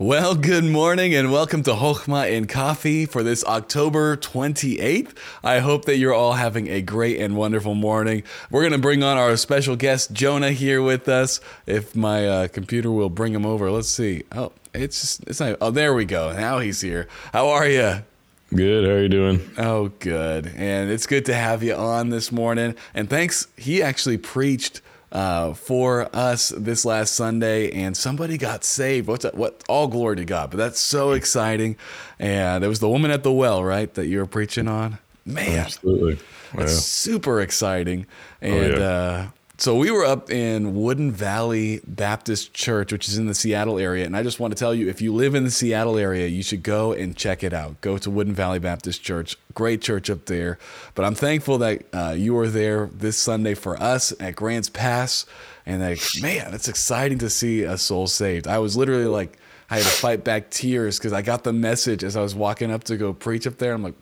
Well, good morning and welcome to Hochma and Coffee for this October 28th. I hope that you're all having a great and wonderful morning. We're going to bring on our special guest, Jonah, here with us. If my uh, computer will bring him over, let's see. Oh, it's just, it's not. Oh, there we go. Now he's here. How are you? Good. How are you doing? Oh, good. And it's good to have you on this morning. And thanks. He actually preached uh, for us this last Sunday, and somebody got saved. What's that? what? All glory to God! But that's so exciting. And it was the woman at the well, right, that you were preaching on. Man, absolutely, that's yeah. super exciting. And oh, yeah. uh, so we were up in Woodinville Baptist Church, which is in the Seattle area. And I just want to tell you if you live in the Seattle area, you should go and check it out. Go to Woodinville Baptist Church. Great church up there. But I'm thankful that uh, you were there this Sunday for us at Grants Pass. And like, man, it's exciting to see a soul saved. I was literally like, I had to fight back tears because I got the message as I was walking up to go preach up there. I'm like.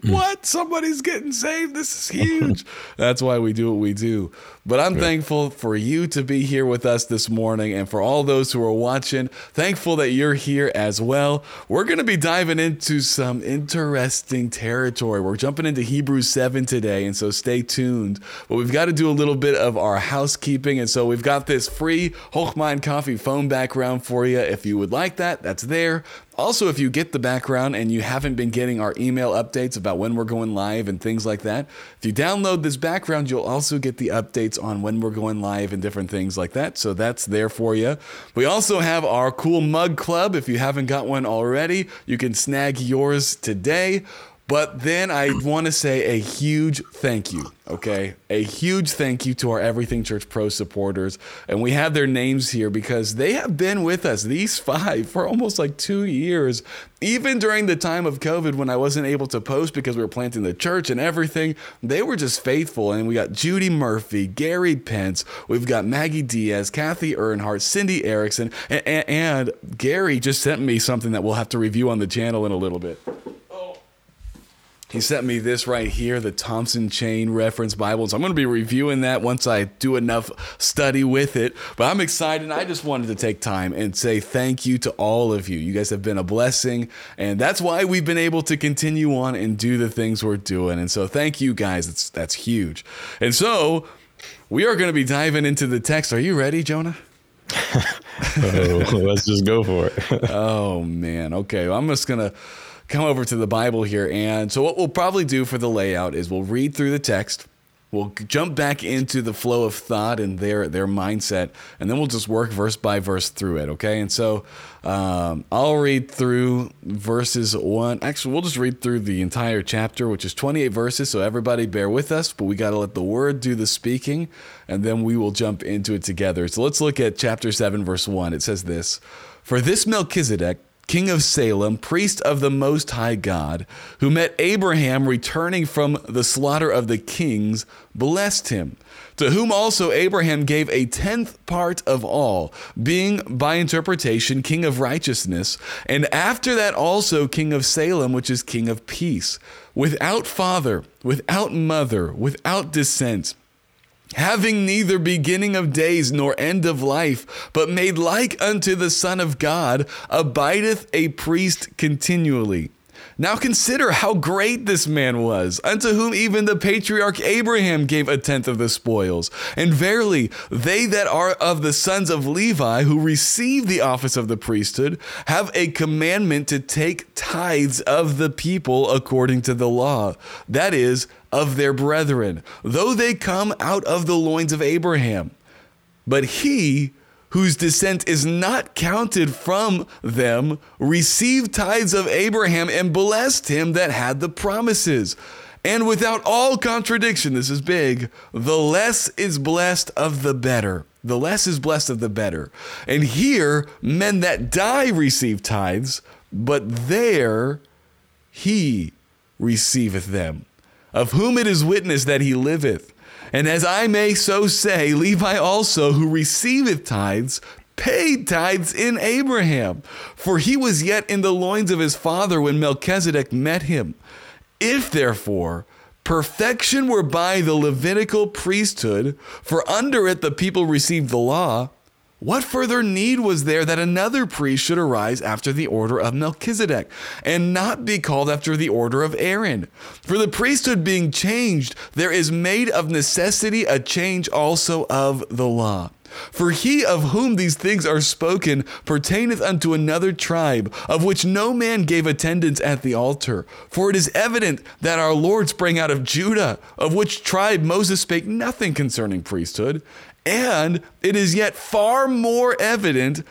Mm. what? Somebody's getting saved. This is huge. That's why we do what we do. But I'm thankful for you to be here with us this morning and for all those who are watching. Thankful that you're here as well. We're going to be diving into some interesting territory. We're jumping into Hebrews 7 today, and so stay tuned. But we've got to do a little bit of our housekeeping, and so we've got this free Hochma Coffee phone background for you. If you would like that, that's there. Also, if you get the background and you haven't been getting our email updates about when we're going live and things like that, if you download this background, you'll also get the updates on when we're going live and different things like that. So that's there for you. We also have our cool mug club. If you haven't got one already, you can snag yours today. But then I want to say a huge thank you, okay? A huge thank you to our Everything Church Pro supporters. And we have their names here because they have been with us, these five, for almost like two years. Even during the time of COVID when I wasn't able to post because we were planting the church and everything, they were just faithful. And we got Judy Murphy, Gary Pence, we've got Maggie Diaz, Kathy Earnhardt, Cindy Erickson, and, and, and Gary just sent me something that we'll have to review on the channel in a little bit. He sent me this right here, the Thompson Chain Reference Bible. So I'm going to be reviewing that once I do enough study with it. But I'm excited. I just wanted to take time and say thank you to all of you. You guys have been a blessing. And that's why we've been able to continue on and do the things we're doing. And so thank you guys. That's, that's huge. And so we are going to be diving into the text. Are you ready, Jonah? oh, let's just go for it. oh, man. Okay. Well, I'm just going to come over to the Bible here. And so, what we'll probably do for the layout is we'll read through the text. We'll jump back into the flow of thought and their their mindset, and then we'll just work verse by verse through it. Okay, and so um, I'll read through verses one. Actually, we'll just read through the entire chapter, which is 28 verses. So everybody, bear with us, but we got to let the word do the speaking, and then we will jump into it together. So let's look at chapter seven, verse one. It says this: For this Melchizedek king of Salem, priest of the Most High God, who met Abraham returning from the slaughter of the kings, blessed him. To whom also Abraham gave a tenth part of all, being by interpretation king of righteousness, and after that also king of Salem, which is king of peace, without father, without mother, without descent having neither beginning of days nor end of life, but made like unto the Son of God, abideth a priest continually. Now consider how great this man was, unto whom even the patriarch Abraham gave a tenth of the spoils. And verily, they that are of the sons of Levi, who receive the office of the priesthood, have a commandment to take tithes of the people according to the law. That is, of their brethren, though they come out of the loins of Abraham. But he whose descent is not counted from them received tithes of Abraham and blessed him that had the promises. And without all contradiction, this is big, the less is blessed of the better. The less is blessed of the better. And here, men that die receive tithes, but there he receiveth them of whom it is witness that he liveth. And as I may so say, Levi also, who receiveth tithes, paid tithes in Abraham, for he was yet in the loins of his father when Melchizedek met him. If therefore perfection were by the Levitical priesthood, for under it the people received the law, what further need was there that another priest should arise after the order of Melchizedek and not be called after the order of Aaron? For the priesthood being changed, there is made of necessity a change also of the law. For he of whom these things are spoken pertaineth unto another tribe, of which no man gave attendance at the altar. For it is evident that our Lord sprang out of Judah, of which tribe Moses spake nothing concerning priesthood. And it is yet far more evident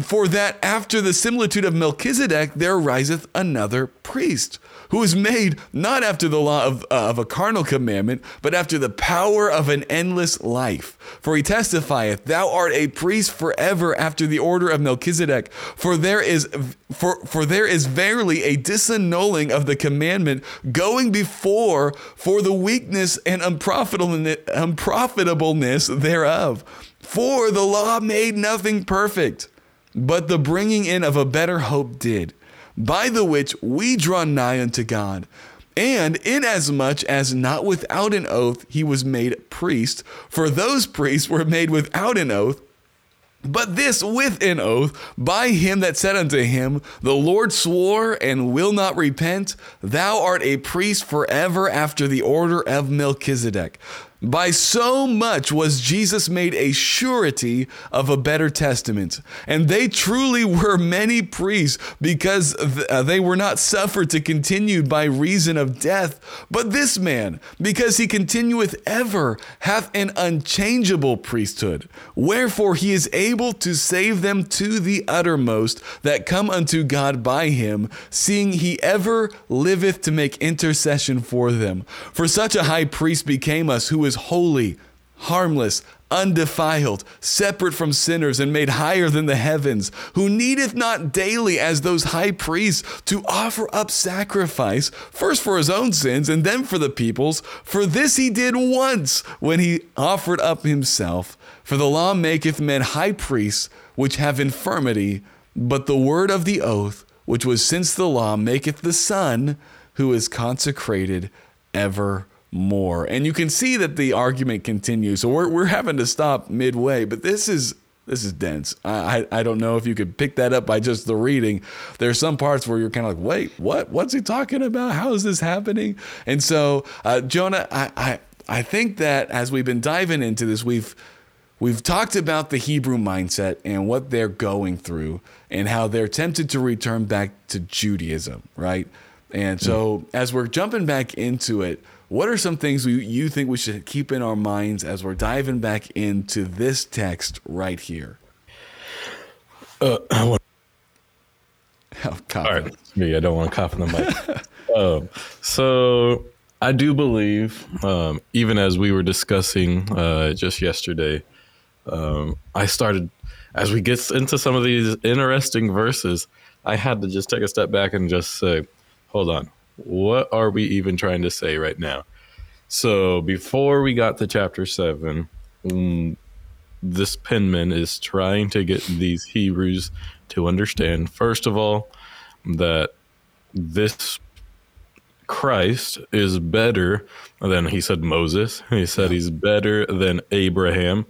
for that after the similitude of Melchizedek there riseth another priest who is made not after the law of, uh, of a carnal commandment, but after the power of an endless life. For he testifieth, Thou art a priest forever after the order of Melchizedek. For there is for, for there is verily a disannulling of the commandment going before for the weakness and unprofitableness, unprofitableness thereof. For the law made nothing perfect, but the bringing in of a better hope did by the which we draw nigh unto God. And inasmuch as not without an oath he was made priest, for those priests were made without an oath, but this with an oath by him that said unto him, The Lord swore and will not repent, Thou art a priest forever after the order of Melchizedek. By so much was Jesus made a surety of a better testament. And they truly were many priests because uh, they were not suffered to continue by reason of death. But this man, because he continueth ever, hath an unchangeable priesthood. Wherefore he is able to save them to the uttermost that come unto God by him, seeing he ever liveth to make intercession for them. For such a high priest became us who is holy, harmless, undefiled, separate from sinners, and made higher than the heavens, who needeth not daily, as those high priests, to offer up sacrifice, first for his own sins and then for the people's. For this he did once when he offered up himself. For the law maketh men high priests, which have infirmity, but the word of the oath, which was since the law, maketh the Son, who is consecrated ever more. And you can see that the argument continues. So we're, we're having to stop midway, but this is this is dense. I, I don't know if you could pick that up by just the reading. There's some parts where you're kind of like, wait, what? What's he talking about? How is this happening? And so, uh, Jonah, I, I I think that as we've been diving into this, we've we've talked about the Hebrew mindset and what they're going through and how they're tempted to return back to Judaism, right? And so, mm. as we're jumping back into it, what are some things we, you think we should keep in our minds as we're diving back into this text right here? Uh, I want. Oh, All right, me. I don't want to cough in the mic. um, so I do believe, um, even as we were discussing uh, just yesterday, um, I started as we get into some of these interesting verses. I had to just take a step back and just say, "Hold on, what are we even trying to say right now? So before we got to chapter seven, um, this penman is trying to get these Hebrews to understand, first of all, that this Christ is better than he said Moses. He said he's better than Abraham.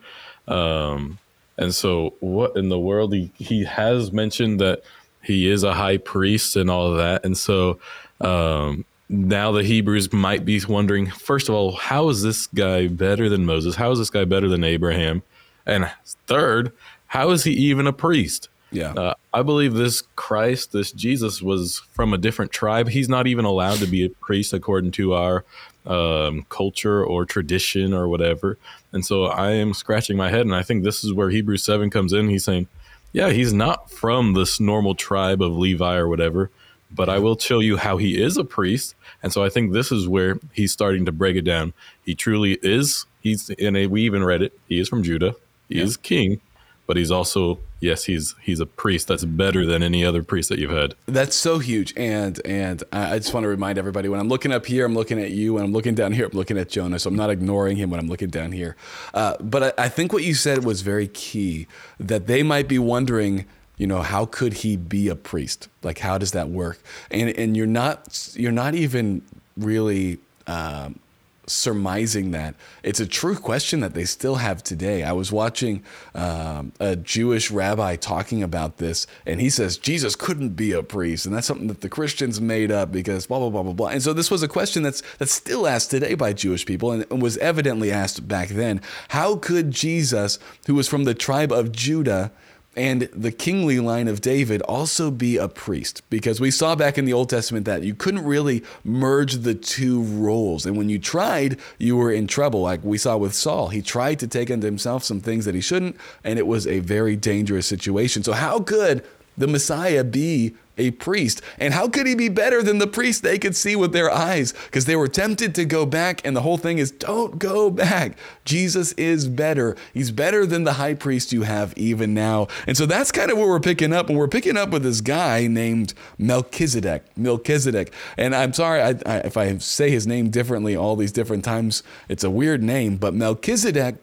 Um, and so, what in the world? He, he has mentioned that he is a high priest and all of that. And so, um, now the Hebrews might be wondering, first of all, how is this guy better than Moses? How is this guy better than Abraham? And third, how is he even a priest? Yeah. Uh, I believe this Christ, this Jesus, was from a different tribe. He's not even allowed to be a priest according to our um, culture or tradition or whatever. And so I am scratching my head. And I think this is where Hebrews 7 comes in. He's saying, yeah, he's not from this normal tribe of Levi or whatever but I will show you how he is a priest. And so I think this is where he's starting to break it down. He truly is. He's in a. We even read it. He is from Judah. He yeah. is king, but he's also yes, he's he's a priest that's better than any other priest that you've had. That's so huge. And and I just want to remind everybody when I'm looking up here, I'm looking at you. When I'm looking down here, I'm looking at Jonah. So I'm not ignoring him when I'm looking down here. Uh, but I, I think what you said was very key. That they might be wondering you know how could he be a priest like how does that work and and you're not you're not even really um, surmising that. It's a true question that they still have today. I was watching um, a Jewish rabbi talking about this, and he says Jesus couldn't be a priest, and that's something that the Christians made up because blah blah blah blah blah. And so this was a question that's that's still asked today by Jewish people, and was evidently asked back then. How could Jesus, who was from the tribe of Judah, and the kingly line of David also be a priest because we saw back in the Old Testament that you couldn't really merge the two roles. And when you tried, you were in trouble, like we saw with Saul. He tried to take unto himself some things that he shouldn't, and it was a very dangerous situation. So, how could the Messiah be a priest. And how could he be better than the priest they could see with their eyes? Because they were tempted to go back, and the whole thing is don't go back. Jesus is better. He's better than the high priest you have even now. And so that's kind of what we're picking up. And we're picking up with this guy named Melchizedek. Melchizedek. And I'm sorry I, I, if I say his name differently all these different times, it's a weird name, but Melchizedek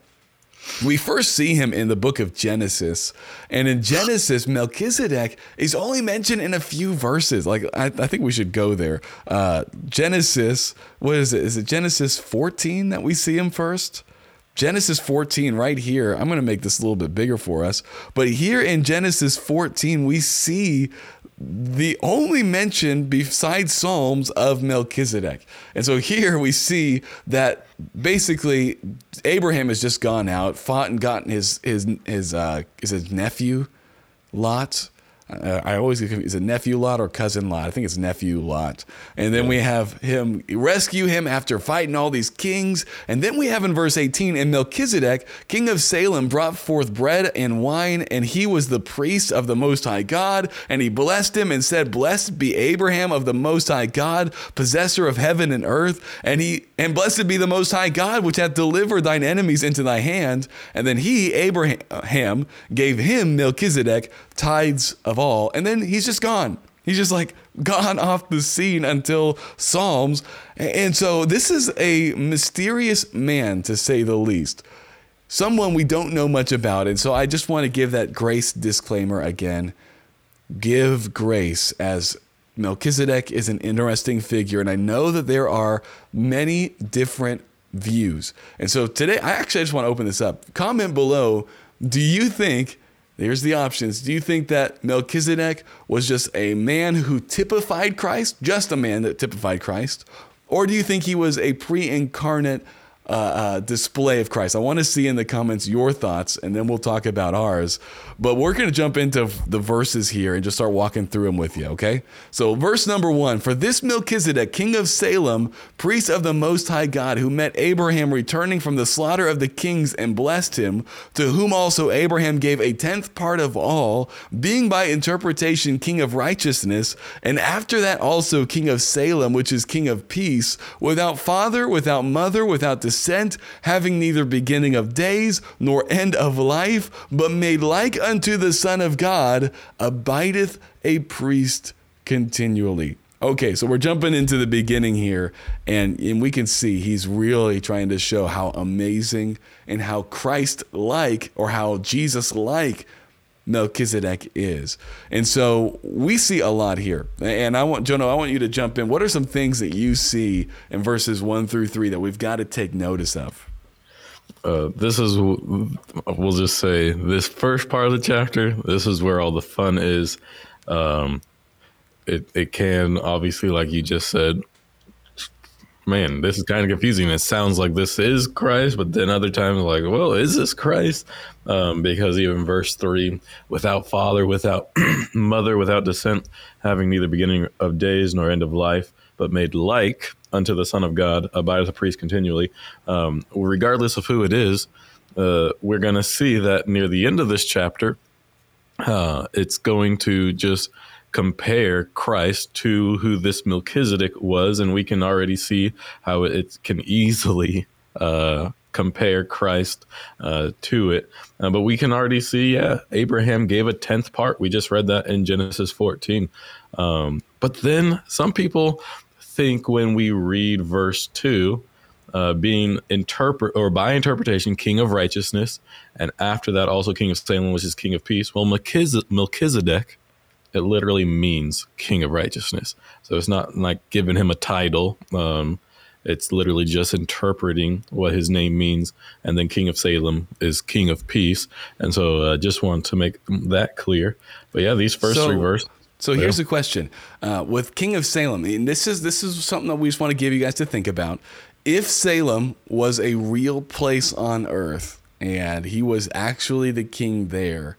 we first see him in the book of Genesis. And in Genesis, Melchizedek is only mentioned in a few verses. Like, I, I think we should go there. Uh, Genesis, what is it? Is it Genesis 14 that we see him first? Genesis 14, right here. I'm going to make this a little bit bigger for us. But here in Genesis 14, we see the only mention besides Psalms of Melchizedek. And so here we see that basically Abraham has just gone out, fought and gotten his his his uh, his nephew Lot uh, I always get confused. Is it nephew Lot or cousin Lot? I think it's nephew Lot. And then yeah. we have him rescue him after fighting all these kings. And then we have in verse 18, and Melchizedek, king of Salem, brought forth bread and wine, and he was the priest of the Most High God. And he blessed him and said, Blessed be Abraham of the Most High God, possessor of heaven and earth. And he and blessed be the Most High God, which hath delivered thine enemies into thy hand. And then he, Abraham, gave him Melchizedek tithes of all. And then he's just gone. He's just like gone off the scene until Psalms. And so this is a mysterious man, to say the least. Someone we don't know much about. And so I just want to give that grace disclaimer again. Give grace as Melchizedek is an interesting figure. And I know that there are many different views. And so today, I actually just want to open this up. Comment below. Do you think Here's the options. Do you think that Melchizedek was just a man who typified Christ, just a man that typified Christ? Or do you think he was a pre incarnate uh, uh, display of Christ. I want to see in the comments your thoughts, and then we'll talk about ours. But we're going to jump into the verses here and just start walking through them with you, okay? So, verse number one For this Melchizedek, king of Salem, priest of the Most High God, who met Abraham returning from the slaughter of the kings and blessed him, to whom also Abraham gave a tenth part of all, being by interpretation king of righteousness, and after that also king of Salem, which is king of peace, without father, without mother, without having neither beginning of days nor end of life, but made like unto the Son of God, abideth a priest continually. Okay, so we're jumping into the beginning here, and, and we can see he's really trying to show how amazing and how Christ like or how Jesus like Melchizedek is. And so we see a lot here. And I want, Jonah, I want you to jump in. What are some things that you see in verses one through three that we've got to take notice of? Uh, this is, we'll just say, this first part of the chapter, this is where all the fun is. Um, it, it can, obviously, like you just said, man, this is kind of confusing. It sounds like this is Christ, but then other times, like, well, is this Christ? Um, because even verse three, without father, without mother, without descent, having neither beginning of days nor end of life, but made like unto the Son of God, abideth a priest continually. Um, regardless of who it is, uh, we're going to see that near the end of this chapter, uh, it's going to just compare Christ to who this Melchizedek was, and we can already see how it can easily uh, compare Christ uh, to it. Uh, but we can already see, yeah, Abraham gave a tenth part. We just read that in Genesis 14. Um, but then some people think when we read verse 2, uh, being interpret or by interpretation, king of righteousness, and after that also king of Salem, which is king of peace. Well, Melchizedek it literally means king of righteousness. So it's not like giving him a title. Um, It's literally just interpreting what his name means. And then King of Salem is King of Peace. And so uh, just want to make that clear. But yeah, these first so, three verses. So here's the question: uh, with King of Salem, and this is this is something that we just want to give you guys to think about. If Salem was a real place on earth and he was actually the king there,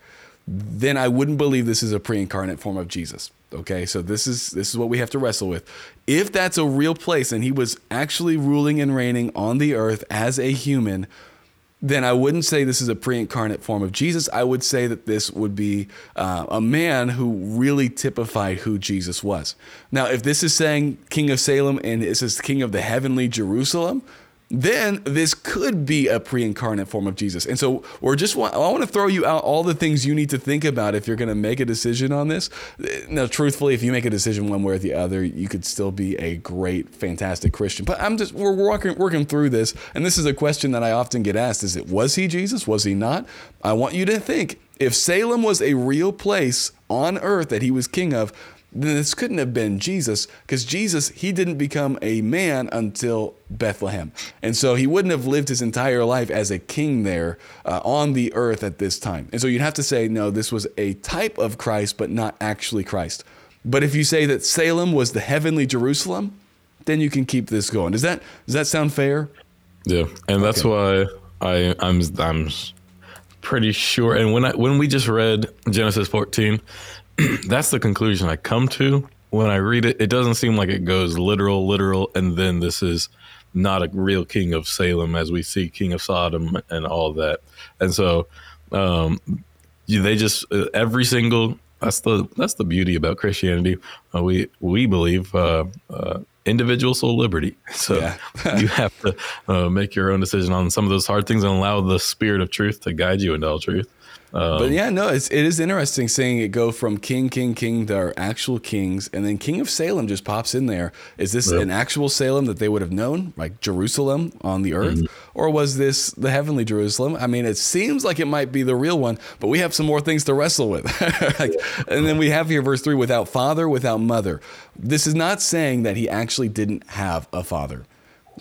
then I wouldn't believe this is a pre-incarnate form of Jesus. Okay, so this is this is what we have to wrestle with. If that's a real place and he was actually ruling and reigning on the earth as a human, then I wouldn't say this is a pre-incarnate form of Jesus. I would say that this would be uh, a man who really typified who Jesus was. Now, if this is saying King of Salem and this is King of the heavenly Jerusalem, then this could be a pre-incarnate form of Jesus. And so we're just want, I want to throw you out all the things you need to think about if you're going to make a decision on this. Now, truthfully, if you make a decision one way or the other, you could still be a great, fantastic Christian. But I'm just we're working working through this, and this is a question that I often get asked: Is it was he Jesus? Was he not? I want you to think if Salem was a real place on earth that he was king of this couldn't have been Jesus because Jesus, he didn't become a man until Bethlehem. And so he wouldn't have lived his entire life as a king there uh, on the earth at this time. And so you'd have to say, no, this was a type of Christ, but not actually Christ. But if you say that Salem was the heavenly Jerusalem, then you can keep this going. Does that does that sound fair? Yeah, and that's okay. why I I'm I'm pretty sure. And when I when we just read Genesis 14, that's the conclusion I come to when I read it. It doesn't seem like it goes literal, literal, and then this is not a real king of Salem as we see King of Sodom and all that. And so um, they just uh, every single that's the that's the beauty about Christianity. Uh, we we believe uh, uh individual soul liberty. So yeah. you have to uh, make your own decision on some of those hard things and allow the spirit of truth to guide you into all truth. Um, but yeah, no, it's, it is interesting seeing it go from king, king, king to our actual kings, and then King of Salem just pops in there. Is this yep. an actual Salem that they would have known, like Jerusalem on the earth, mm-hmm. or was this the heavenly Jerusalem? I mean, it seems like it might be the real one, but we have some more things to wrestle with. like, and then we have here verse three: without father, without mother. This is not saying that he actually didn't have a father.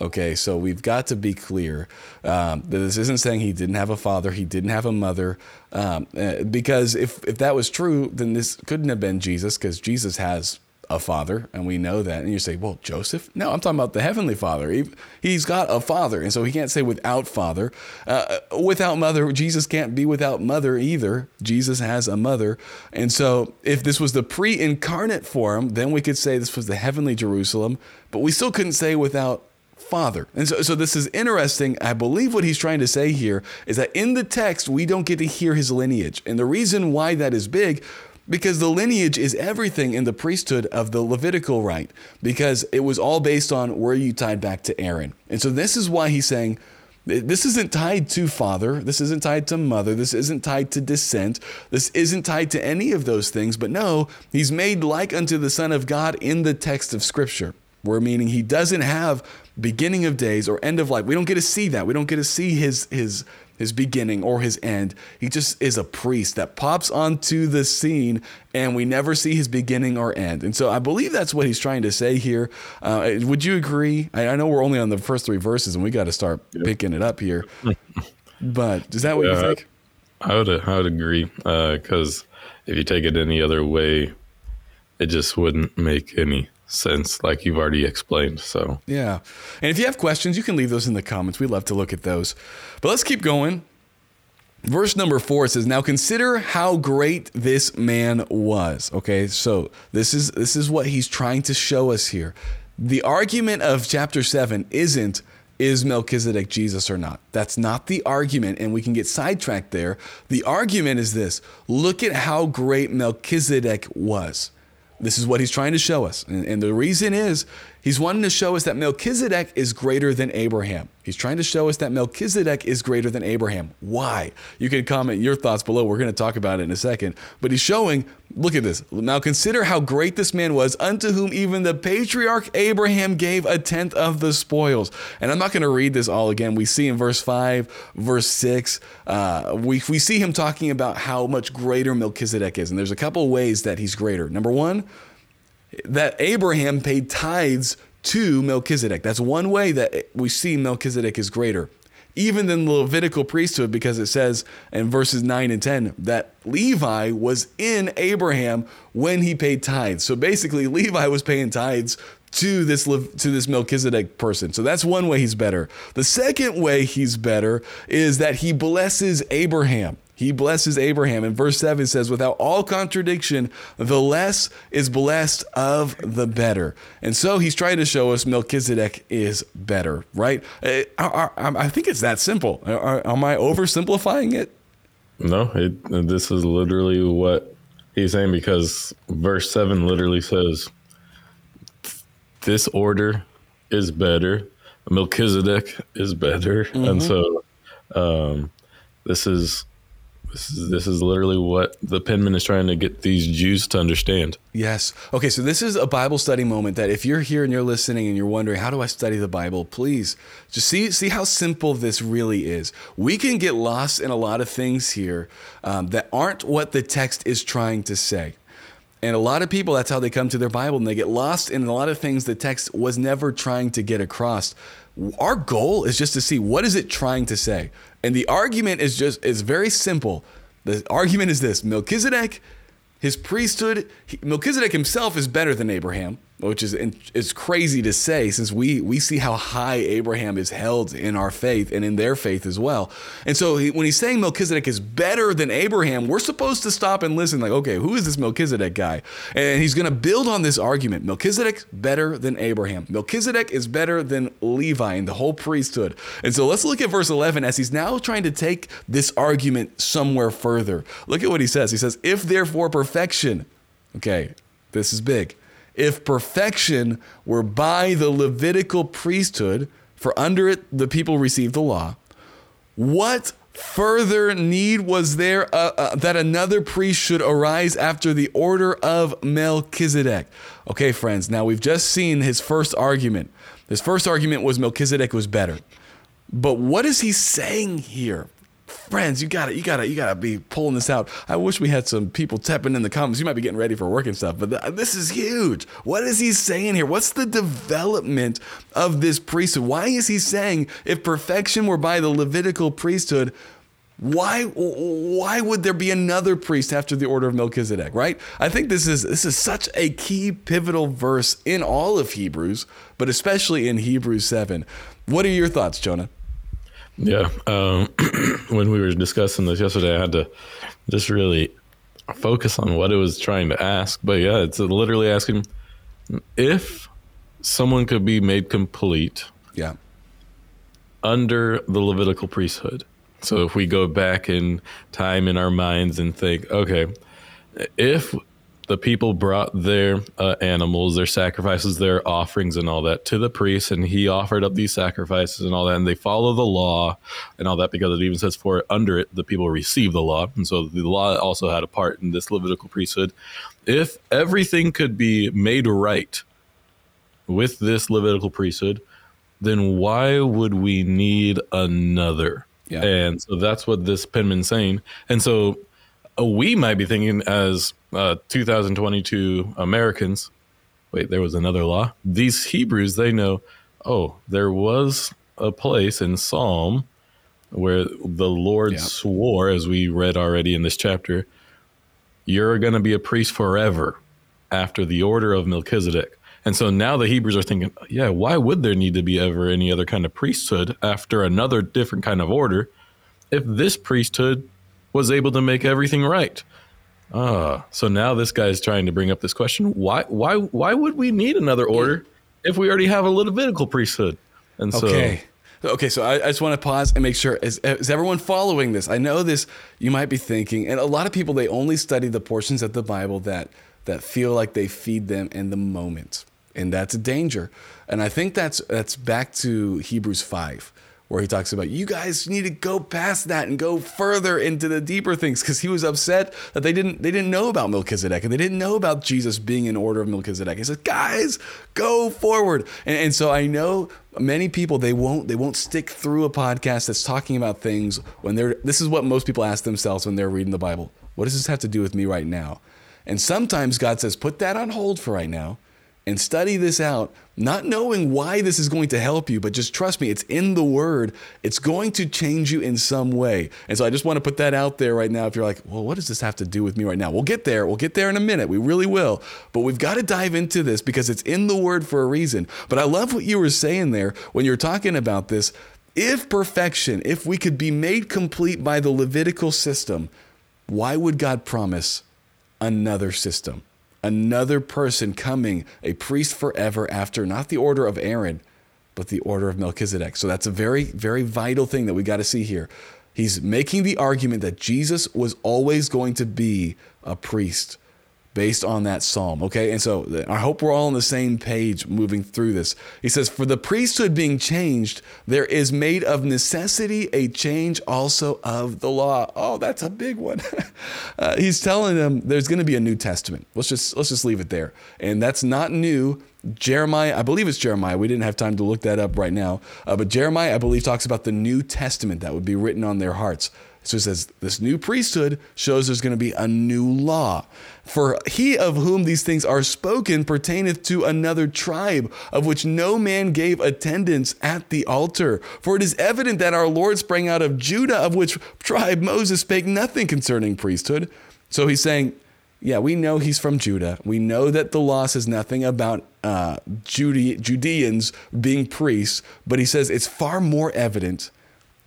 Okay, so we've got to be clear um, that this isn't saying he didn't have a father, he didn't have a mother, um, uh, because if if that was true, then this couldn't have been Jesus, because Jesus has a father, and we know that. And you say, well, Joseph? No, I'm talking about the heavenly Father. He, he's got a father, and so he can't say without father, uh, without mother. Jesus can't be without mother either. Jesus has a mother, and so if this was the pre-incarnate form, then we could say this was the heavenly Jerusalem, but we still couldn't say without father. And so, so this is interesting. I believe what he's trying to say here is that in the text, we don't get to hear his lineage. And the reason why that is big, because the lineage is everything in the priesthood of the Levitical rite, because it was all based on where you tied back to Aaron. And so this is why he's saying, this isn't tied to father. This isn't tied to mother. This isn't tied to descent. This isn't tied to any of those things. But no, he's made like unto the Son of God in the text of Scripture. Where meaning he doesn't have beginning of days or end of life. We don't get to see that. We don't get to see his his his beginning or his end. He just is a priest that pops onto the scene and we never see his beginning or end. And so I believe that's what he's trying to say here. Uh, would you agree? I, I, know we're only on the first three verses and we got to start yep. picking it up here. but is that what yeah, you think? I would, I would agree because uh, if you take it any other way, it just wouldn't make any sense, like you've already explained. So, yeah. And if you have questions, you can leave those in the comments. We love to look at those. But let's keep going. Verse number four says, "Now consider how great this man was." Okay, so this is this is what he's trying to show us here. The argument of chapter seven isn't is Melchizedek Jesus or not? That's not the argument, and we can get sidetracked there. The argument is this look at how great Melchizedek was. This is what he's trying to show us. And, and, the reason is he's wanting to show us that Melchizedek is greater than Abraham. He's trying to show us that Melchizedek is greater than Abraham. Why? You can comment your thoughts below. We're going to talk about it in a second. But he's showing, look at this. Now consider how great this man was, unto whom even the patriarch Abraham gave a tenth of the spoils. And I'm not going to read this all again. We see in verse 5, verse 6, uh, we, we see him talking about how much greater Melchizedek is. And there's a couple ways that he's greater. Number one, that Abraham paid tithes to Melchizedek. That's one way that we see Melchizedek is greater even than the Levitical priesthood, because it says in verses 9 and 10 that Levi was in Abraham when he paid tithes. So basically, Levi was paying tithes to this to this Melchizedek person. So that's one way he's better. The second way he's better is that he blesses Abraham. He blesses Abraham. And verse 7 says, without all contradiction, the less is blessed of the better. And so he's trying to show us Melchizedek is better, right? I, I, I think it's that simple. Am I oversimplifying it? No, it, this is literally what he's saying because verse 7 literally says, This order is better. Melchizedek is better. Mm-hmm. And so um, this is this is this is literally what the penman is trying to get these Jews to understand. Yes. Okay, so this is a Bible study moment that if you're here and you're listening and you're wondering how do I study the Bible, please just see see how simple this really is. We can get lost in a lot of things here um, that aren't what the text is trying to say. And a lot of people, that's how they come to their Bible and they get lost in a lot of things the text was never trying to get across. Our goal is just to see what is it trying to say. And the argument is just is very simple. The argument is this: Melchizedek, his priesthood, he, Melchizedek himself is better than Abraham which is is crazy to say since we we see how high Abraham is held in our faith and in their faith as well. And so he, when he's saying Melchizedek is better than Abraham, we're supposed to stop and listen like, okay, who is this Melchizedek guy? And he's going to build on this argument. Melchizedek's better than Abraham. Melchizedek is better than Levi and the whole priesthood. And so let's look at verse 11 as he's now trying to take this argument somewhere further. Look at what he says. He says, "If therefore perfection, okay, this is big." If perfection were by the Levitical priesthood, for under it the people received the law, what further need was there uh, uh, that another priest should arise after the order of Melchizedek? Okay, friends, now we've just seen his first argument. His first argument was Melchizedek was better. But what is he saying here? Friends, you gotta, you gotta, you gotta be pulling this out. I wish we had some people tapping in the comments. You might be getting ready for work and stuff, but th- this is huge. What is he saying here? What's the development of this priesthood? Why is he saying if perfection were by the Levitical priesthood? Why why would there be another priest after the order of Melchizedek, right? I think this is this is such a key pivotal verse in all of Hebrews, but especially in Hebrews 7. What are your thoughts, Jonah? Yeah. Um, when we were discussing this yesterday, I had to just really focus on what it was trying to ask. But yeah, it's literally asking if someone could be made complete. Yeah. Under the Levitical priesthood. So if we go back in time in our minds and think, okay, if the people brought their uh, animals, their sacrifices, their offerings, and all that to the priest, and he offered up these sacrifices and all that, and they follow the law and all that because it even says for under it the people receive the law, and so the law also had a part in this Levitical priesthood. If everything could be made right with this Levitical priesthood, then why would we need another? Yeah. And so that's what this penman's saying, and so we might be thinking as uh, 2022 Americans, wait, there was another law. These Hebrews, they know, oh, there was a place in Psalm where the Lord yeah. swore, as we read already in this chapter, you're going to be a priest forever after the order of Melchizedek. And so now the Hebrews are thinking, yeah, why would there need to be ever any other kind of priesthood after another different kind of order if this priesthood was able to make everything right? Ah, so now this guy's trying to bring up this question: Why, why, why would we need another order if we already have a Levitical priesthood? And so, okay, okay. So I, I just want to pause and make sure is, is everyone following this? I know this. You might be thinking, and a lot of people they only study the portions of the Bible that that feel like they feed them in the moment, and that's a danger. And I think that's that's back to Hebrews five where he talks about you guys need to go past that and go further into the deeper things because he was upset that they didn't they didn't know about Melchizedek and they didn't know about Jesus being in order of Melchizedek. He said, guys, go forward. And, and so I know many people they won't they won't stick through a podcast that's talking about things when they're this is what most people ask themselves when they're reading the Bible. What does this have to do with me right now? And sometimes God says, put that on hold for right now and study this out, not knowing why this is going to help you, but just trust me, it's in the word. It's going to change you in some way. And so I just want to put that out there right now. If you're like, well, what does this have to do with me right now? We'll get there. We'll get there in a minute. We really will. But we've got to dive into this because it's in the word for a reason. But I love what you were saying there when you're talking about this. If perfection, if we could be made complete by the Levitical system, why would God promise another system? Another person coming, a priest forever after not the order of Aaron, but the order of Melchizedek. So that's a very, very vital thing that we got to see here. He's making the argument that Jesus was always going to be a priest based on that psalm. Okay. And so I hope we're all on the same page moving through this. He says, For the priesthood being changed, there is made of necessity a change also of the law. Oh, that's a big one. uh, he's telling them there's going to be a New Testament. Let's just let's just leave it there. And that's not new. Jeremiah, I believe it's Jeremiah. We didn't have time to look that up right now. Uh, but Jeremiah, I believe, talks about the New Testament that would be written on their hearts. So it says, This new priesthood shows there's going to be a new law. For he of whom these things are spoken pertaineth to another tribe, of which no man gave attendance at the altar. For it is evident that our Lord sprang out of Judah, of which tribe Moses spake nothing concerning priesthood. So he's saying, yeah, we know he's from Judah. We know that the law says nothing about uh, Judeans being priests, but he says it's far more evident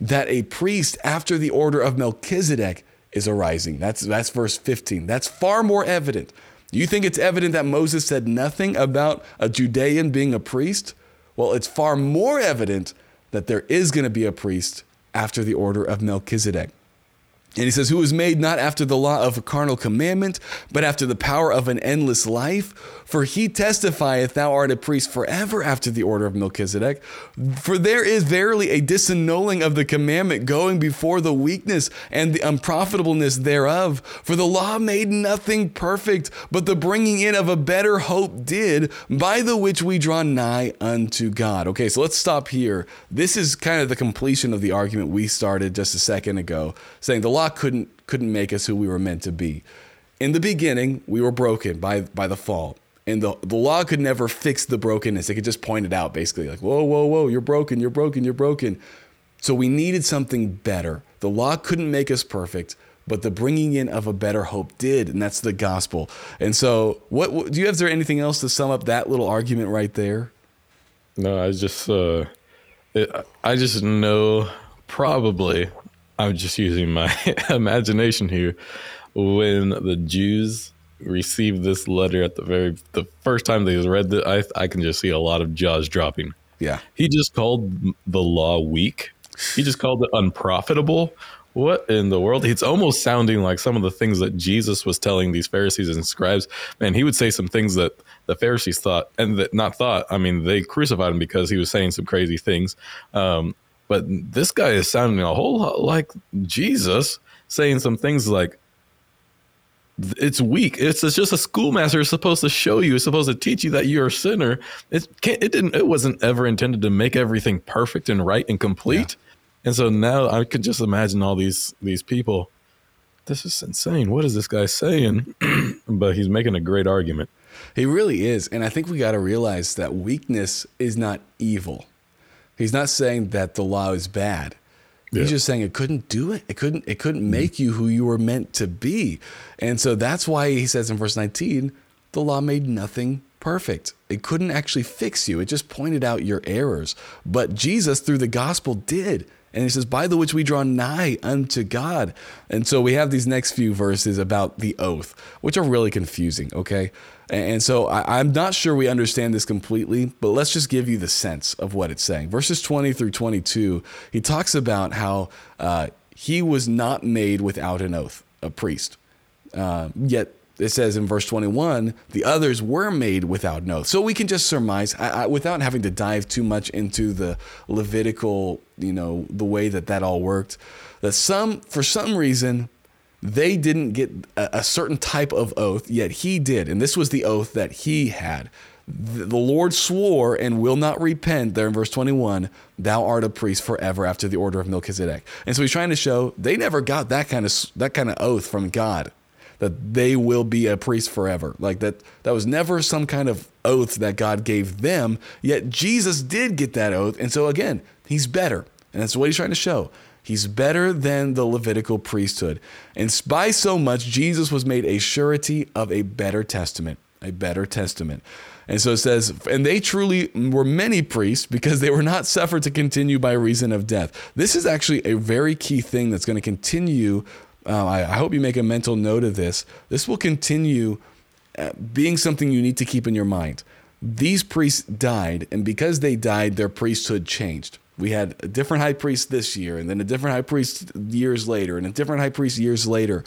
that a priest after the order of Melchizedek is arising. That's, that's verse 15. That's far more evident. You think it's evident that Moses said nothing about a Judean being a priest? Well, it's far more evident that there is going to be a priest after the order of Melchizedek. And he says, Who was made not after the law of a carnal commandment, but after the power of an endless life? For he testifieth, Thou art a priest forever after the order of Melchizedek. For there is verily a disannulling of the commandment going before the weakness and the unprofitableness thereof. For the law made nothing perfect, but the bringing in of a better hope did, by the which we draw nigh unto God. Okay, so let's stop here. This is kind of the completion of the argument we started just a second ago, saying the law couldn't couldn't make us who we were meant to be. In the beginning, we were broken by by the fall. And the, the law could never fix the brokenness. It could just point it out, basically, like, whoa, whoa, whoa, you're broken, you're broken, you're broken. So we needed something better. The law couldn't make us perfect, but the bringing in of a better hope did, and that's the gospel. And so, what, what do you have? Is there anything else to sum up that little argument right there? No, I just, uh, it, I just know probably I'm just using my imagination here. When the Jews received this letter at the very the first time they read it, I I can just see a lot of jaws dropping. Yeah, he just called the law weak. He just called it unprofitable. What in the world? It's almost sounding like some of the things that Jesus was telling these Pharisees and scribes. Man, he would say some things that the Pharisees thought, and that not thought. I mean, they crucified him because he was saying some crazy things. Um, but this guy is sounding a whole lot like Jesus, saying some things like, it's weak. It's, it's just a schoolmaster is supposed to show you, is supposed to teach you that you're a sinner. It can't, it didn't, it wasn't ever intended to make everything perfect and right and complete. Yeah. And so now I could just imagine all these, these people. This is insane. What is this guy saying? but he's making a great argument. He really is. And I think we got to realize that weakness is not evil. He's not saying that the law is bad. Yeah. He's just saying it couldn't do it. It couldn't. It couldn't mm-hmm. make you who you were meant to be. And so that's why he says in verse 19, the law made nothing perfect. It couldn't actually fix you. It just pointed out your errors. But Jesus, through the gospel, did. And he says, by the which we draw nigh unto God. And so we have these next few verses about the oath, which are really confusing, okay? And so I, am not sure we understand this completely, but let's just give you the sense of what it's saying. Verses 20 through 22, he talks about how uh, he was not made without an oath, a priest. Uh, yet it says in verse 21 the others were made without an oath so we can just surmise I, I, without having to dive too much into the levitical you know the way that that all worked that some for some reason they didn't get a, a certain type of oath, yet he did. And this was the oath that he had. The Lord swore and will not repent, there in verse 21, thou art a priest forever after the order of Melchizedek. And so he's trying to show they never got that kind of that kind of oath from God. that they will be a priest forever. Like that that was never some kind of oath that God gave them, yet Jesus did get that oath. And so again, he's better. And that's what he's trying to show. He's better than the Levitical priesthood. And by so much, Jesus was made a surety of a better testament, a better testament. And so it says, and they truly were many priests because they were not suffered to continue by reason of death. This is actually a very key thing that's going to continue. Uh, I, I, hope you make a mental note of this. This will continue uh, being something you need to keep in your mind. These priests died, and because they died, their priesthood changed. We had a different high priest this year, and then a different high priest years later, and a different high priest years later.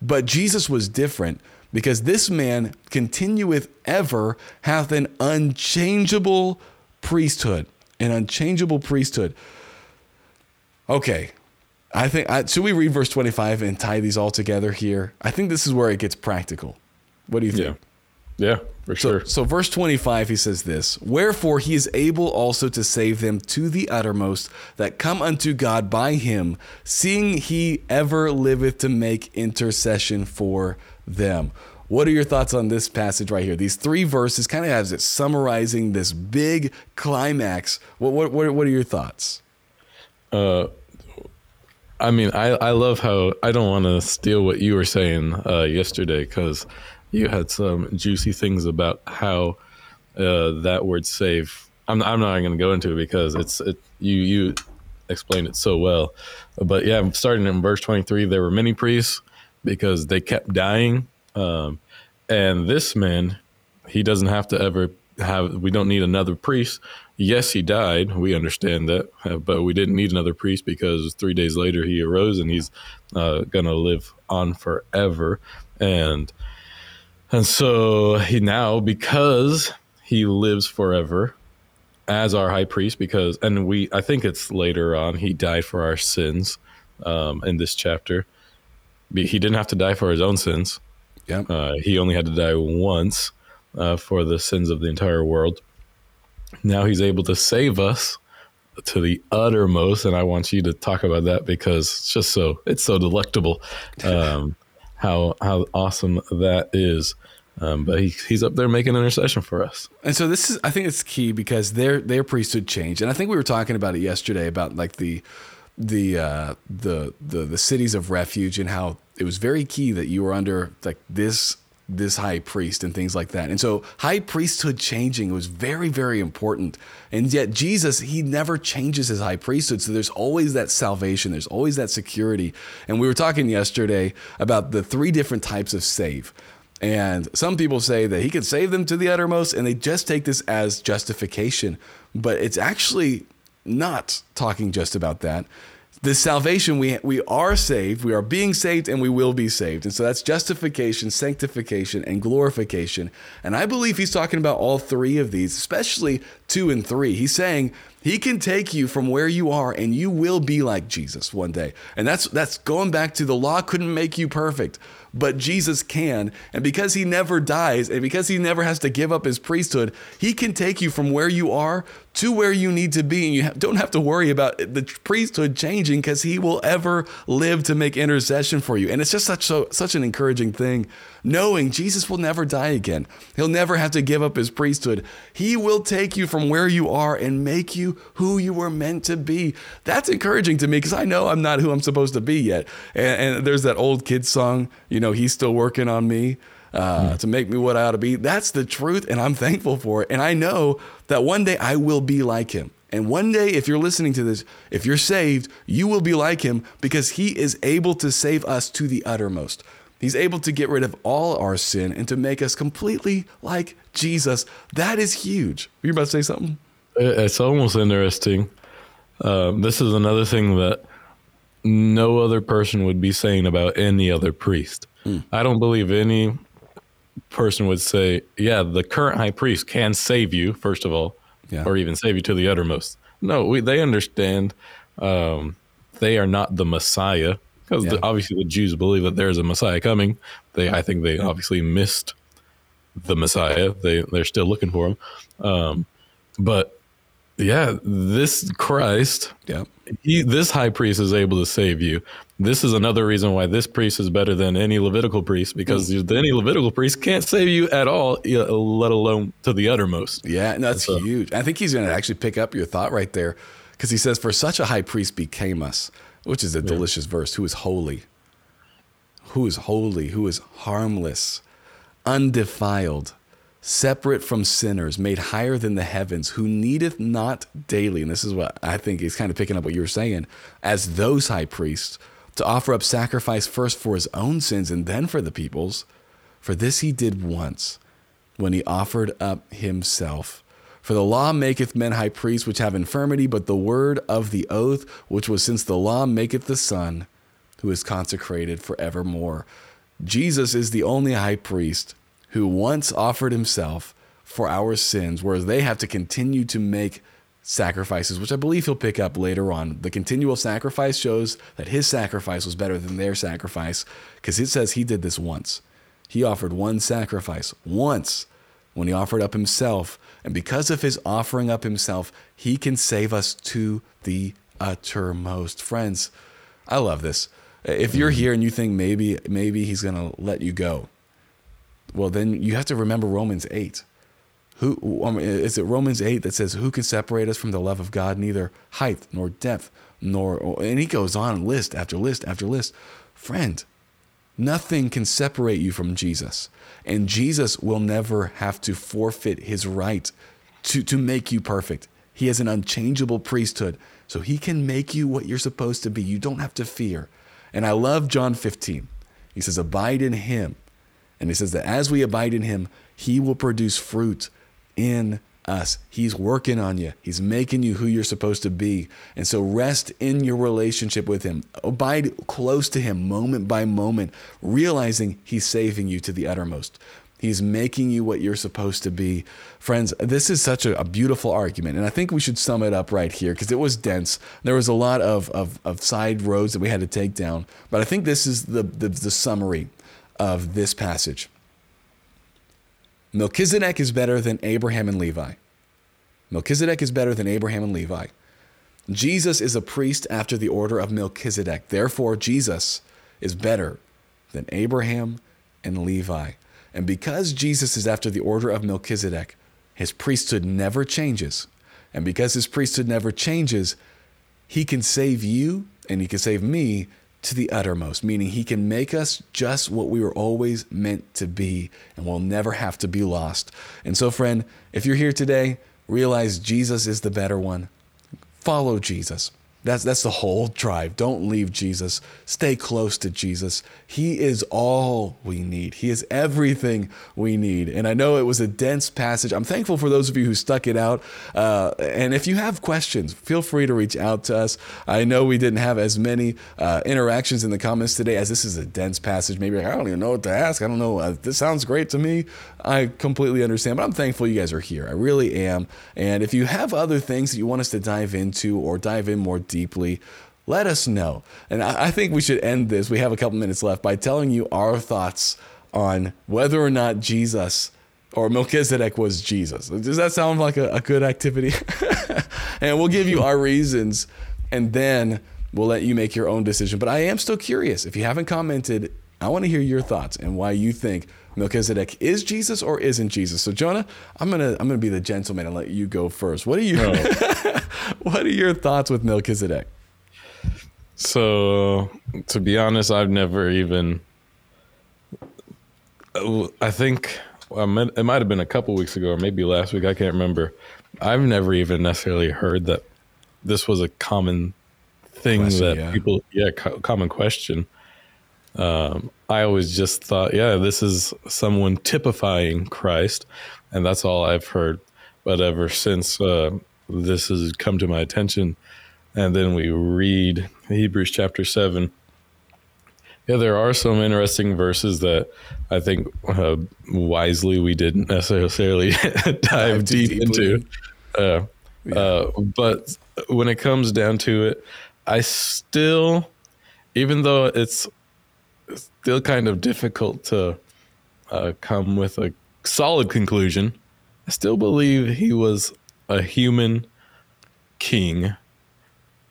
But Jesus was different because this man continueth ever, hath an unchangeable priesthood. An unchangeable priesthood. Okay. I think, I, should we read verse 25 and tie these all together here? I think this is where it gets practical. What do you think? Yeah, yeah for so, sure. So, verse 25, he says this Wherefore he is able also to save them to the uttermost that come unto God by him, seeing he ever liveth to make intercession for them. What are your thoughts on this passage right here? These three verses kind of has it summarizing this big climax. What what what, what are your thoughts? Uh, I mean, I I love how I don't want to steal what you were saying uh, yesterday because you had some juicy things about how uh, that word save. I'm I'm not going to go into it because it's it you you explained it so well. But yeah, starting in verse 23, there were many priests because they kept dying. Um, and this man, he doesn't have to ever have, we don't need another priest. Yes, he died. We understand that. Uh, but we didn't need another priest because three days later he arose and he's uh, going to live on forever. And, and so he now, because he lives forever, as our high priest because and we i think it's later on he died for our sins um, in this chapter he didn't have to die for his own sins. Yeah. Uh, he only had to die once uh, for the sins of the entire world. Now he's able to save us to the uttermost, and I want you to talk about that because it's just so it's so delectable. Um, how how awesome that is. Um, but he, he's up there making intercession for us. And so this is, I think it's key because their their priesthood changed, and I think we were talking about it yesterday about like the the uh, the the the cities of refuge and how it was very key that you were under like this this high priest and things like that. And so high priesthood changing was very, very important. And yet Jesus, he never changes his high priesthood. So there's always that salvation. There's always that security. And we were talking yesterday about the three different types of save. And some people say that he can save them to the uttermost and they just take this as justification. But it's actually not talking just about that. The salvation, we, we are saved, we are being saved, and we will be saved. And so that's justification, sanctification, and glorification. And I believe he's talking about all three of these, especially two and three. He's saying he can take you from where you are and you will be like Jesus one day. And that's that's going back to the law couldn't make you perfect, but Jesus can. And because he never dies and because he never has to give up his priesthood, he can take you from where you are to where you need to be. And you don't have to worry about the priesthood changing because he will ever live to make intercession for you. And it's just such such an encouraging thing knowing Jesus will never die again. He'll never have to give up his priesthood. He will take you from where you are and make you who you were meant to be. That's encouraging to me because I know I'm not who I'm supposed to be yet. And, and, there's that old kid song, you know, he's still working on me. Uh, mm. To make me what I ought to be. That's the truth, and I'm thankful for it. And I know that one day I will be like him. And one day, if you're listening to this, if you're saved, you will be like him because he is able to save us to the uttermost. He's able to get rid of all our sin and to make us completely like Jesus. That is huge. Were you about to say something? It's almost interesting. Um, this is another thing that no other person would be saying about any other priest. Mm. I don't believe any person would say, yeah, the current high priest can save you, first of all, yeah. or even save you to the uttermost. No, we, they understand um, they are not the Messiah because yeah. obviously the Jews believe that there is a Messiah coming. They, I think, they obviously missed the Messiah. They they're still looking for him. Um, but yeah, this Christ, yeah, he, this high priest is able to save you this is another reason why this priest is better than any Levitical priest because mm. any Levitical priest can't save you at all, let alone to the uttermost. Yeah, no, that's so, huge. I think he's going to actually pick up your thought right there because he says, For such a high priest became us, which is a yeah. delicious verse, who is holy, who is holy, who is harmless, undefiled, separate from sinners, made higher than the heavens, who needeth not daily, and this is what I think he's kind of picking up what you were saying, as those high priests to offer up sacrifice first for his own sins and then for the people's. For this he did once, when he offered up himself. For the law maketh men high priests which have infirmity, but the word of the oath, which was since the law, maketh the Son, who is consecrated for evermore. Jesus is the only high priest who once offered himself for our sins, whereas they have to continue to make sacrifices, which I believe he'll pick up later on. The continual sacrifice shows that his sacrifice was better than their sacrifice because it says he did this once. He offered one sacrifice once when he offered up himself. And because of his offering up himself, he can save us to the uttermost. Friends, I love this. If you're here and you think maybe maybe he's going to let you go, well then you have to remember Romans 8 who I mean, is it Romans 8 that says, Who can separate us from the love of God? Neither height nor depth, nor. And he goes on list after list after list. Friend, nothing can separate you from Jesus. And Jesus will never have to forfeit his right to, to make you perfect. He has an unchangeable priesthood, so he can make you what you're supposed to be. You don't have to fear. And I love John 15. He says, Abide in him. And he says that as we abide in him, he will produce fruit in us. He's working on you. He's making you who you're supposed to be. And so rest in your relationship with Him. Abide close to Him moment by moment, realizing He's saving you to the uttermost. He's making you what you're supposed to be. Friends, this is such a, a beautiful argument. And I think we should sum it up right here because it was dense. There was a lot of, of, of, side roads that we had to take down. But I think this is the, the, the summary of this passage. Melchizedek is better than Abraham and Levi. Melchizedek is better than Abraham and Levi. Jesus is a priest after the order of Melchizedek. Therefore, Jesus is better than Abraham and Levi. And because Jesus is after the order of Melchizedek, his priesthood never changes. And because his priesthood never changes, he can save you and he can save me to the uttermost, meaning He can make us just what we were always meant to be, and we'll never have to be lost. And so, friend, if you're here today, realize Jesus is the better one. Follow Jesus. That's that's the whole drive. Don't leave Jesus. Stay close to Jesus. He is all we need. He is everything we need. And I know it was a dense passage. I'm thankful for those of you who stuck it out. Uh, and if you have questions, feel free to reach out to us. I know we didn't have as many uh, interactions in the comments today as this is a dense passage. Maybe like, I don't even know what to ask. I don't know. Uh, this sounds great to me. I completely understand, but I'm thankful you guys are here. I really am. And if you have other things that you want us to dive into or dive in more deeply, let us know. And I, I think we should end this. We have a couple minutes left by telling you our thoughts on whether or not Jesus or Melchizedek was Jesus. Does that sound like a, a good activity? and we'll give you our reasons and then we'll let you make your own decision. But I am still curious. If you haven't commented, I want to hear your thoughts and why you think Melchizedek is Jesus or isn't Jesus. So Jonah, I'm gonna I'm gonna be the gentleman and let you go first. What are you oh. What are your thoughts with Melchizedek? So to be honest, I've never even. I think it might have been a couple weeks ago or maybe last week. I can't remember. I've never even necessarily heard that this was a common thing question, that yeah. people, yeah, co- common question. Um, I always just thought, yeah, this is someone typifying Christ, and that's all I've heard. But ever since uh, this has come to my attention, and then we read Hebrews chapter 7, yeah, there are some interesting verses that I think uh, wisely we didn't necessarily dive, dive deep into. Uh, yeah. uh, but when it comes down to it, I still, even though it's still kind of difficult to uh, come with a solid conclusion. I still believe he was a human king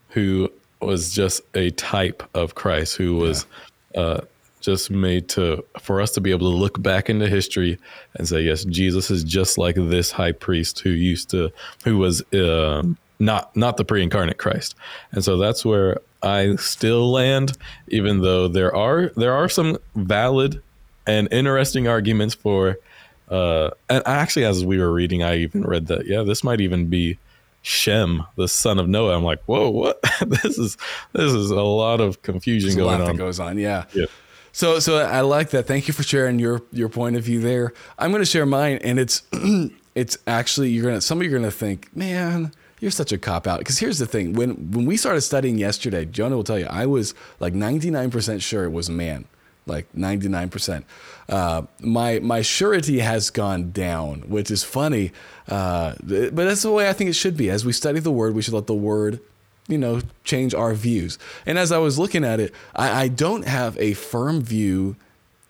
who was just a type of Christ who was yeah. uh, just made to for us to be able to look back into history and say, yes, Jesus is just like this high priest who used to, who was uh, not not the pre-incarnate Christ, and so that's where I still land, even though there are there are some valid and interesting arguments for. Uh, and actually, as we were reading, I even read that yeah, this might even be Shem, the son of Noah. I'm like, whoa, what? this is this is a lot of confusion There's going on. That goes on, yeah. yeah. So so I like that. Thank you for sharing your your point of view there. I'm going to share mine, and it's it's actually you're gonna some of you are gonna think, man, you're such a cop out. Because here's the thing: when when we started studying yesterday, Jonah will tell you, I was like 99% sure it was a man, like 99%. Uh, my my surety has gone down, which is funny, uh, but that's the way I think it should be. As we study the word, we should let the word you know, change our views. And as I was looking at it, I, I, don't have a firm view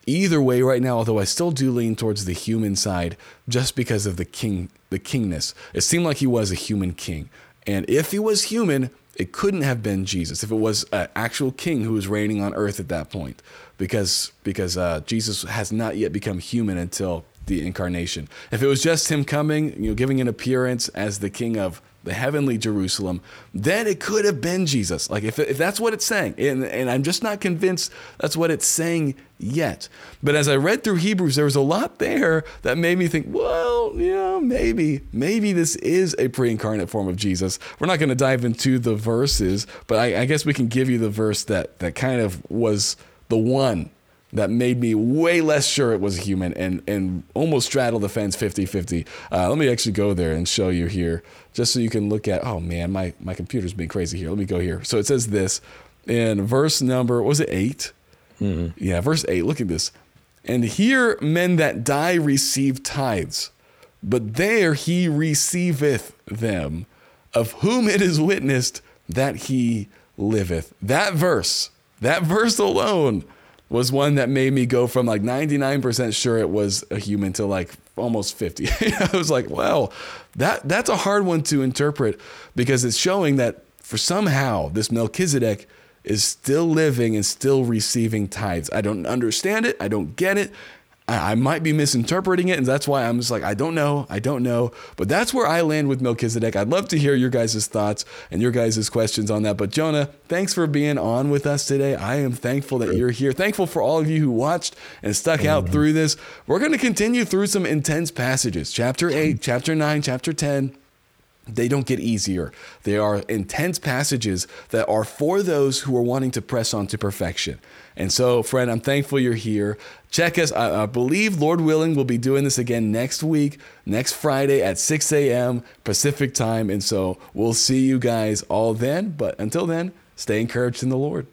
either way right now, although I still do lean towards the human side just because of the king the kingness. It seemed like he was a human king. And if he was human, it couldn't have been Jesus if it was an actual king who was reigning on earth at that point, because because uh, Jesus has not yet become human until the incarnation. If it was just him coming, you know, giving an appearance as the king of the heavenly Jerusalem, then it could have been Jesus. Like if, if that's what it's saying, and, and I'm just not convinced that's what it's saying yet. But as I read through Hebrews, there was a lot there that made me think, well, yeah, maybe, maybe this is a pre-incarnate form of Jesus. We're not going to dive into the verses, but I, I guess we can give you the verse that that kind of was the one that made me way less sure it was a human and, and almost straddle the fence 50 50. Uh, let me actually go there and show you here just so you can look at. Oh man, my, my computer's being crazy here. Let me go here. So it says this in verse number, was it 8? Mm-hmm. Yeah, verse 8. Look at this. And here men that die receive tithes, but there he receiveth them, of whom it is witnessed that he liveth. That verse, that verse alone was one that made me go from like 99% sure it was a human to like almost 50. I was like, wow, that that's a hard one to interpret because it's showing that for somehow this Melchizedek is still living and still receiving tithes. I don't understand it. I don't get it. I, might be misinterpreting it, and that's why I'm just like, I don't know, I don't know. But that's where I land with Melchizedek. I'd love to hear your guys' thoughts and your guys' questions on that. But Jonah, thanks for being on with us today. I am thankful that you're here. Thankful for all of you who watched and stuck out through this. We're going to continue through some intense passages. Chapter 8, chapter 9, chapter 10 they don't get easier. They are intense passages that are for those who are wanting to press on to perfection. And so, friend, I'm thankful you're here. Check us. I, I, believe, Lord willing, we'll be doing this again next week, next Friday at 6 a.m. Pacific time. And so we'll see you guys all then. But until then, stay encouraged in the Lord.